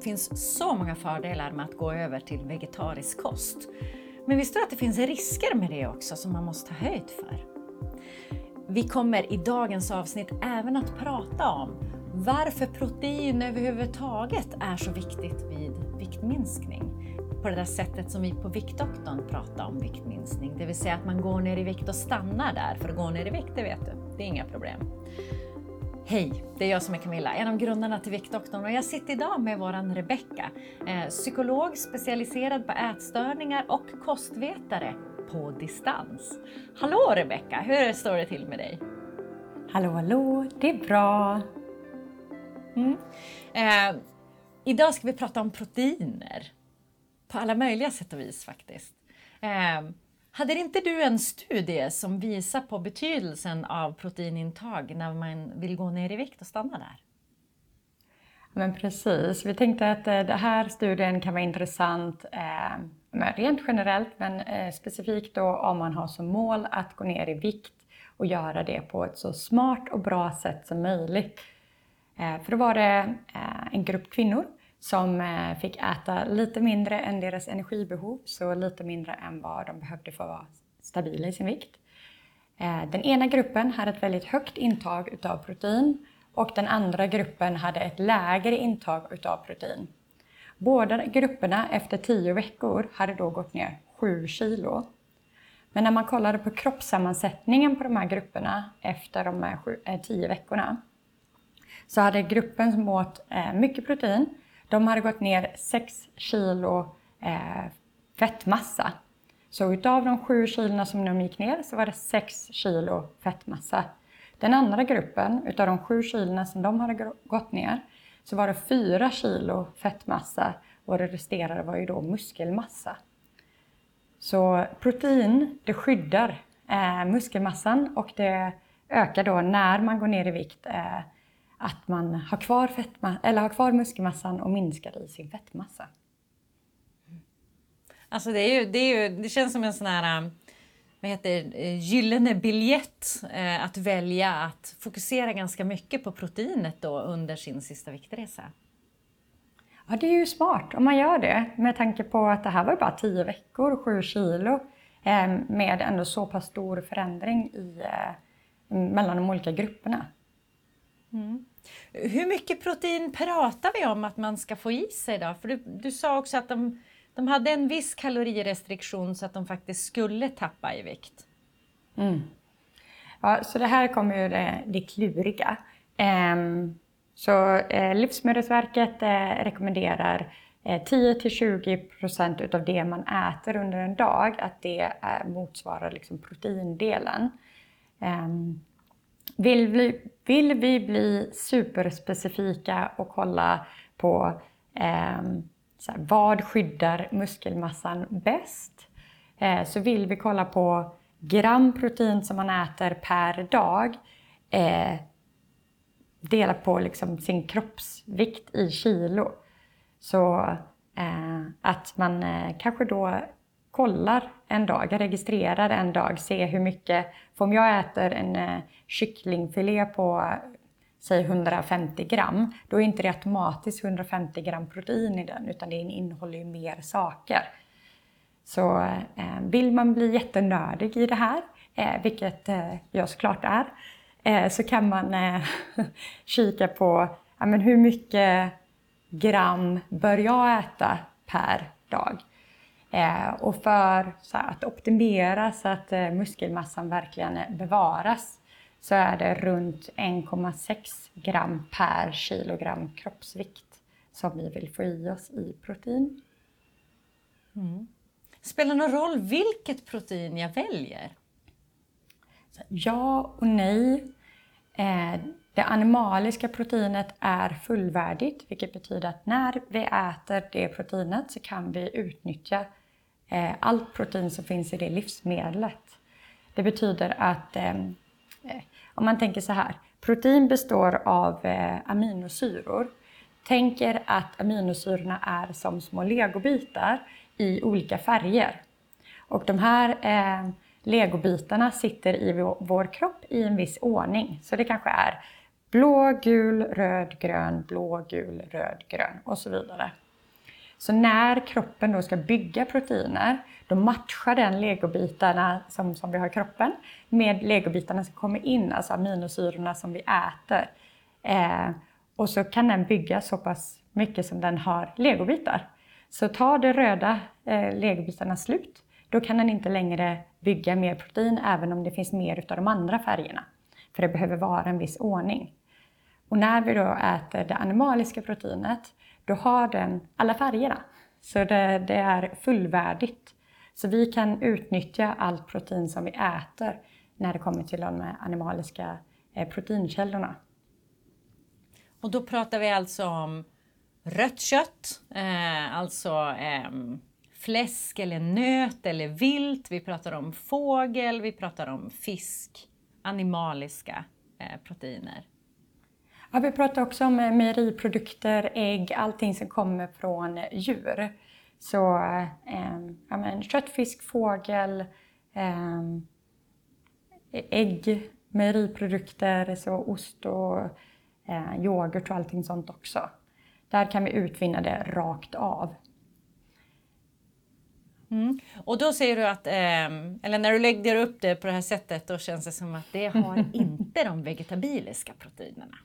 det finns så många fördelar med att gå över till vegetarisk kost. Men visste du att det finns risker med det också som man måste ta höjd för? Vi kommer i dagens avsnitt även att prata om varför protein överhuvudtaget är så viktigt vid viktminskning. På det där sättet som vi på Viktdoktorn pratar om viktminskning, det vill säga att man går ner i vikt och stannar där. För att gå ner i vikt, det vet du, det är inga problem. Hej, det är jag som är Camilla, en av grundarna till Viktdoktorn och jag sitter idag med våran Rebecka, eh, psykolog specialiserad på ätstörningar och kostvetare på distans. Hallå Rebecka, hur står det till med dig? Hallå, hallå, det är bra. Mm. Eh, idag ska vi prata om proteiner. På alla möjliga sätt och vis faktiskt. Eh, hade inte du en studie som visar på betydelsen av proteinintag när man vill gå ner i vikt och stanna där? Men precis, vi tänkte att eh, den här studien kan vara intressant eh, rent generellt men eh, specifikt då om man har som mål att gå ner i vikt och göra det på ett så smart och bra sätt som möjligt. Eh, för då var det eh, en grupp kvinnor som eh, fick äta lite mindre än deras energibehov, så lite mindre än vad de behövde för att vara stabila i sin vikt. Eh, den ena gruppen hade ett väldigt högt intag utav protein och den andra gruppen hade ett lägre intag utav protein. Båda grupperna efter 10 veckor hade då gått ner 7 kilo. Men när man kollade på kroppssammansättningen på de här grupperna efter de här 10 eh, veckorna så hade gruppen som åt mycket protein, de hade gått ner 6 kilo eh, fettmassa. Så utav de 7 kilona som de gick ner så var det 6 kilo fettmassa. Den andra gruppen, utav de 7 kilona som de hade gått ner, så var det 4 kilo fettmassa och det resterande var ju då muskelmassa. Så protein, det skyddar eh, muskelmassan och det ökar då när man går ner i vikt eh, att man har kvar, fettma eller har kvar muskelmassan och minskar i sin fettmassa. Alltså det, är ju, det, är ju, det känns som en sån här um, vad heter, eh, gyllene biljett eh, att välja att fokusera ganska mycket på proteinet då under sin sista viktresa. Ja, det är ju smart om man gör det med tanke på att det här var bara 10 veckor, 7 kilo eh, med ändå så pass stor förändring i, mellan de olika grupperna. Mm. Hur mycket protein pratar vi om att man ska få i sig då? För du, du sa också att de, de hade en viss kalorirestriktion så att de faktiskt skulle tappa i vikt. Mm. Ja, så det här kommer ju det, det kluriga. Um, så eh, Livsmedelsverket eh, rekommenderar eh, 10-20 procent utav det man äter under en dag, att det eh, motsvarar liksom proteindelen. Um, vill vi, vill vi bli superspecifika och kolla på eh, här, vad skyddar muskelmassan bäst? Eh, så vill vi kolla på gram protein som man äter per dag eh, delat på liksom sin kroppsvikt i kilo. Så eh, att man eh, kanske då kollar en dag, registrerar en dag, ser hur mycket, för om jag äter en eh, kycklingfilé på säg 150 gram, då är inte det automatiskt 150 gram protein i den, utan det innehåller ju mer saker. Så eh, vill man bli jättenördig i det här, eh, vilket eh, jag såklart är, eh, så kan man eh, kika på ja, men hur mycket gram bör jag äta per dag? Eh, och för här, att optimera så att eh, muskelmassan verkligen bevaras så är det runt 1,6 gram per kilogram kroppsvikt som vi vill få i oss i protein. Mm. Spelar någon roll vilket protein jag väljer? Ja och nej. Eh, det animaliska proteinet är fullvärdigt, vilket betyder att när vi äter det proteinet så kan vi utnyttja eh, allt protein som finns i det livsmedlet. Det betyder att eh, eh om man tänker så här, protein består av eh, aminosyror. Tänk er att aminosyrorna är som små legobitar i olika färger. Och de här eh, legobitarna sitter i vår kropp i en viss ordning. Så det kanske är blå, gul, röd, grön, blå, gul, röd, grön och så vidare. Så när kroppen då ska bygga proteiner, då matchar den legobitarna som, som vi har i kroppen med legobitarna som kommer in, alltså aminosyrorna som vi äter. Eh, och så kan den bygga så pass mycket som den har legobitar. Så tar de röda eh, legobitarna slut, då kan den inte längre bygga mer protein även om det finns mer av de andra färgerna. För det behöver vara en viss ordning. Och när vi då äter det animaliska proteinet, då har den alla färgerna. Så det, det är fullvärdigt. Så vi kan utnyttja allt protein som vi äter när det kommer till de animaliska eh, proteinkällorna. Och då pratar vi alltså om rött kött, eh, alltså eh, fläsk eller nöt eller vilt. Vi pratar om fågel, vi pratar om fisk, animaliska eh, proteiner. Ja, vi pratar också om eh, mejeriprodukter, ägg, allting som kommer från djur. Så eh, ja, men, kött, fisk, fågel, eh, ägg, mejeriprodukter, så ost och eh, yoghurt och allting sånt också. Där kan vi utvinna det rakt av. Mm. Och då säger du att, eh, eller när du lägger upp det på det här sättet, då känns det som att det har inte de vegetabiliska proteinerna.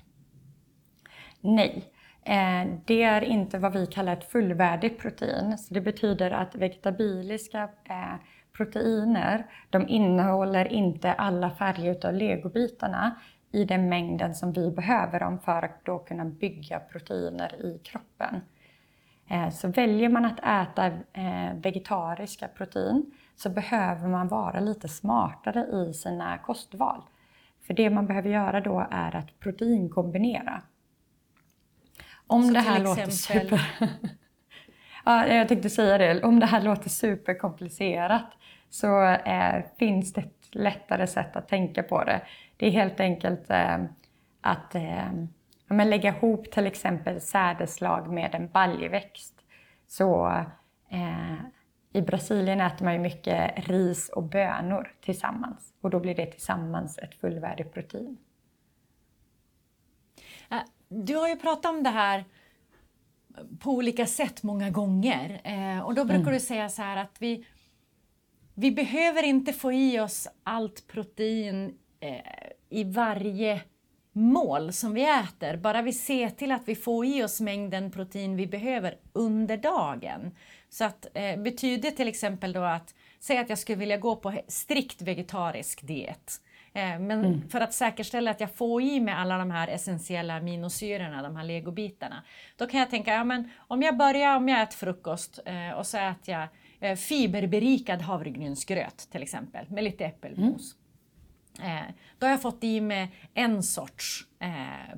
Nej, eh, det är inte vad vi kallar ett fullvärdigt protein. Så det betyder att vegetabiliska eh, proteiner, de innehåller inte alla färger av legobitarna i den mängden som vi behöver dem för att då kunna bygga proteiner i kroppen. Eh, så väljer man att äta vegetariska protein så behöver man vara lite smartare i sina kostval. För det man behöver göra då är att proteinkombinera. Om så det här låter exempel... super... ja, jag tänkte säga det. Om det här låter superkomplicerat så eh, finns det ett lättare sätt att tänka på det. Det är helt enkelt eh, att eh, lägga ihop till exempel sädeslag med en baljväxt. Så eh, i Brasilien äter man ju mycket ris och bönor tillsammans och då blir det tillsammans ett fullvärdigt protein. Du har ju pratat om det här på olika sätt många gånger eh, och då brukar mm. du säga så här att vi, vi behöver inte få i oss allt protein eh, i varje mål som vi äter, bara vi ser till att vi får i oss mängden protein vi behöver under dagen. Så att eh, betyder till exempel då att, säg att jag skulle vilja gå på strikt vegetarisk diet. Eh, men mm. för att säkerställa att jag får i mig alla de här essentiella aminosyrorna, de här legobitarna, då kan jag tänka, ja men om jag börjar, om jag äter frukost eh, och så äter jag eh, fiberberikad havregrynsgröt till exempel med lite äppelmos. Mm. då har jag fått i mig en sorts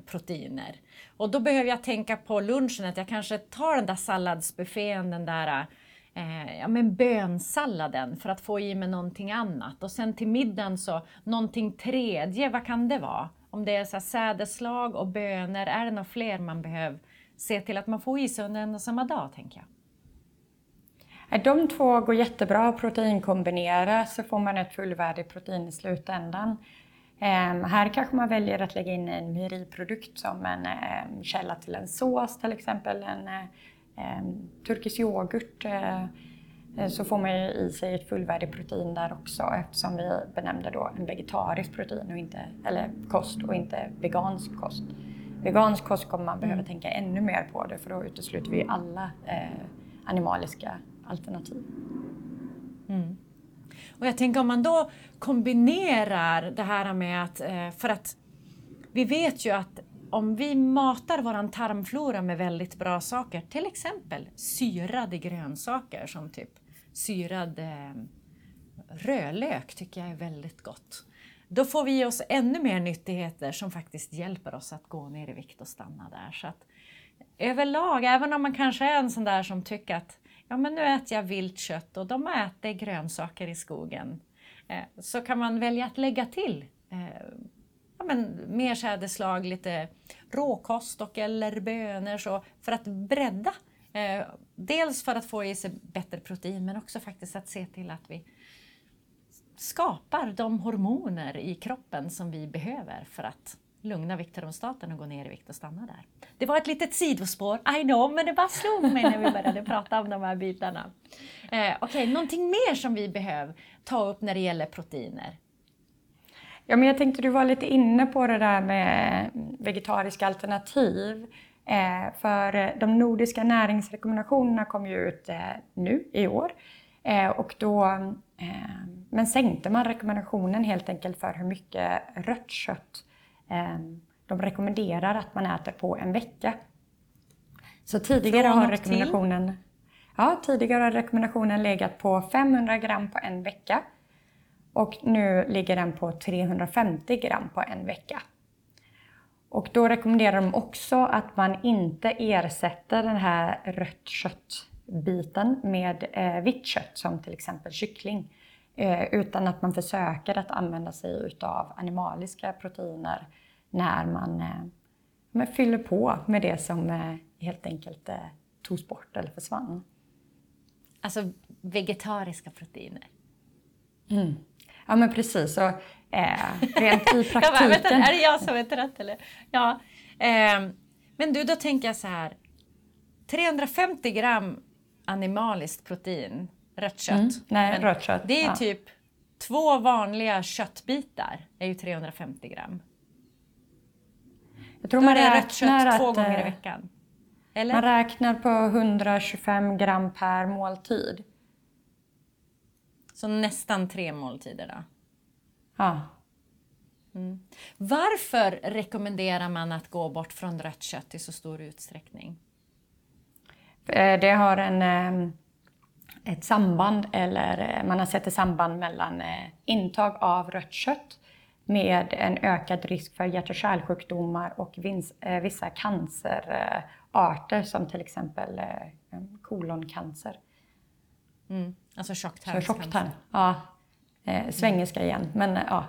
proteiner. Och då behöver jag tänka på lunchen att jag kanske tar den där salladsbuffén, den där eh, ja, men bönsalladen för att få i mig någonting annat. Och sen till middagen så någonting tredje, vad kan det vara? Om det är så här sädeslag och bönor, är det några fler man behöver se till att man får i sig under en och samma dag, tänker jag? De två går jättebra att proteinkombinera så får man ett fullvärdigt protein i slutändan. Ehm, här kanske man väljer att lägga in en mejeriprodukt som en ehm, källa till en sås till exempel. En, eh, turkisk yoghurt eh, eh, så får man ju i sig ett fullvärdigt protein där också eftersom vi benämnde då en vegetarisk protein och inte, eller kost och inte vegansk kost. Vegansk kost kommer man behöva mm. tänka ännu mer på det för då utesluter vi alla eh, animaliska alternativ. Mm. Och jag tänker om man då kombinerar det här med att, eh, för att vi vet ju att om vi matar vår tarmflora med väldigt bra saker, till exempel syrade grönsaker som typ syrad eh, rödlök tycker jag är väldigt gott. Då får vi oss ännu mer nyttigheter som faktiskt hjälper oss att gå ner i vikt och stanna där. Så att, överlag, även om man kanske är en sån där som tycker att ja, men nu äter jag vilt kött och de äter grönsaker i skogen, eh, så kan man välja att lägga till eh, ja, men, mer sädeslag, lite råkost och eller bönor så, för att bredda. Eh, dels för att få i sig bättre protein men också faktiskt att se till att vi skapar de hormoner i kroppen som vi behöver för att lugna vikteromstaten och gå ner i vikt och stanna där. Det var ett litet sidospår, I know, men det bara slog mig när vi började prata om de här bitarna. Eh, Okej, okay, någonting mer som vi behöver ta upp när det gäller proteiner? Ja, men jag tänkte du var lite inne på det där med vegetariska alternativ. Eh, för de nordiska näringsrekommendationerna kom ju ut eh, nu i år. Eh, och då, eh, men sänkte man rekommendationen helt enkelt för hur mycket rött kött eh, de rekommenderar att man äter på en vecka. Så tidigare har rekommendationen Ja, tidigare har rekommendationen legat på 500 gram på en vecka och nu ligger den på 350 gram på en vecka. Och då rekommenderar de också att man inte ersätter den här rött köttbiten med eh, vitt kött som till exempel kyckling. Eh, utan att man försöker att använda sig utav animaliska proteiner när man eh, fyller på med det som eh, helt enkelt eh, togs bort eller försvann. Alltså vegetariska proteiner? Mm. Ja men precis. Så, eh, rent i praktiken. bara, vänta, är det jag som är trött eller? Ja. Eh, men du, då tänker jag så här. 350 gram animaliskt protein, rött kött. Mm, nej, rött kött. Det är ja. typ två vanliga köttbitar, är ju 350 gram. Jag tror Då man är rött kött två gånger i eh, veckan. Eller? Man räknar på 125 gram per måltid. Så nästan tre måltider då? Ja. Mm. Varför rekommenderar man att gå bort från rött kött i så stor utsträckning? Eh, det har en, eh, ett samband, eller man har sett ett samband mellan intag av rött kött med en ökad risk för hjärt och kärlsjukdomar och vissa cancer arter som till exempel eh, koloncancer. Mm. Alltså tjocktarmscancer. Ja. Eh, svengelska igen, men eh, ja.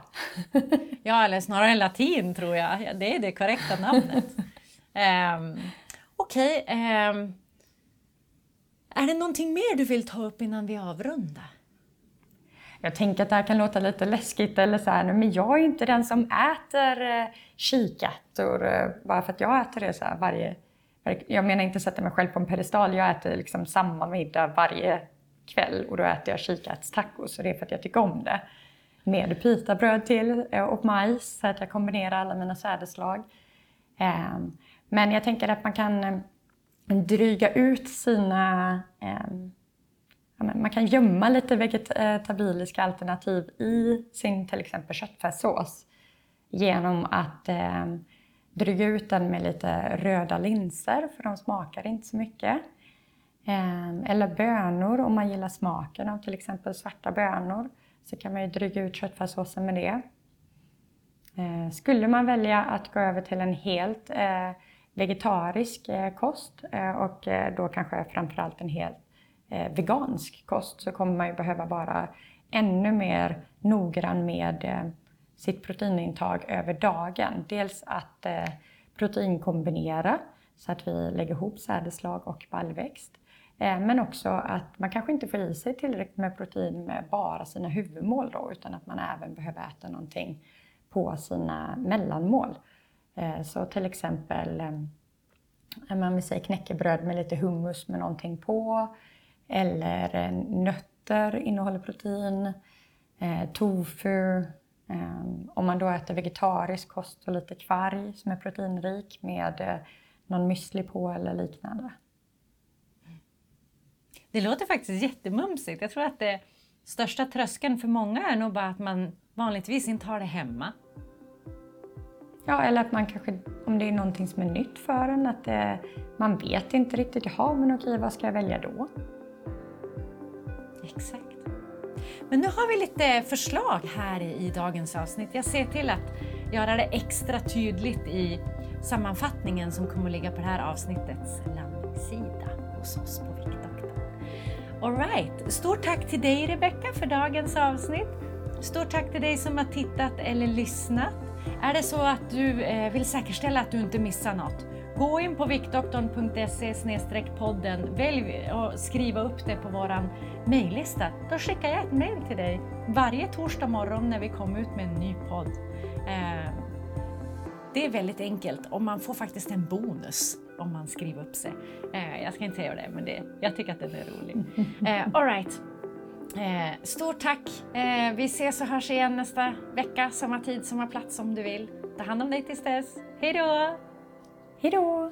ja, eller snarare latin tror jag. Det är det korrekta namnet. um, Okej. Okay, ehm, är det någonting mer du vill ta upp innan vi avrundar? Jag tänker att det här kan låta lite läskigt eller så här, men jag är inte den som äter eh, kikärtor eh, bara för att jag äter det så varje jag menar inte sätta mig själv på en pedestal. Jag äter liksom samma middag varje kväll och då äter jag kikärtstacos och det är för att jag tycker om det. Med pitabröd till eh, och majs så att jag kombinerar alla mina sädesslag. Ehm, men jag tänker att man kan ehm, dryga ut sina... Ehm, man kan gömma lite vegetabiliska alternativ i sin till exempel köttfärssås genom att dryga ut den med lite röda linser för de smakar inte så mycket. Ehm, eller bönor om man gillar smaken av till exempel svarta bönor så kan man ju dryga ut köttfärssåsen med det. Ehm, skulle man välja att gå över till en helt eh, vegetarisk eh, kost eh, och då kanske framförallt en helt vegansk kost så kommer man ju behöva vara ännu mer noggrann med sitt proteinintag över dagen. Dels att proteinkombinera så att vi lägger ihop sädeslag och baljväxt. Eh, men också att man kanske inte får i sig tillräckligt med protein med bara sina huvudmål då, utan att man även behöver äta någonting på sina mellanmål. Eh, så till exempel eh, man vill säga knäckebröd med lite hummus med någonting på. Eller nötter innehåller protein. Tofu, om man då äter vegetarisk kost och lite kvarg som är proteinrik med någon müsli på eller liknande. Det låter faktiskt jättemumsigt. Jag tror att det största tröskeln för många är nog bara att man vanligtvis inte har det hemma. Ja, eller att man kanske, om det är någonting som är nytt för en, att det, man vet inte riktigt, jaha, men okej, vad ska jag välja då? Exakt. Men nu har vi lite förslag här i dagens avsnitt. Jag ser till att göra det extra tydligt i sammanfattningen som kommer att ligga på det här avsnittets landsida hos oss. Alright, stort tack till dig Rebecka för dagens avsnitt. Stort tack till dig som har tittat eller lyssnat. Är det så att du eh, vill säkerställa att du inte missar något Gå in på viktdoktorn.se podden, välj att skriva upp det på vår mejllista. Då skickar jag ett mejl till dig varje torsdag morgon när vi kommer ut med en ny podd. Eh, det är väldigt enkelt och man får faktiskt en bonus om man skriver upp sig. Eh, jag ska inte säga det, men det, jag tycker att den är rolig. Eh, all right. Eh, stort tack! Eh, vi ses och hörs igen nästa vecka, samma tid, samma plats om du vill. Ta hand om dig tills dess. Hej då! Hej då!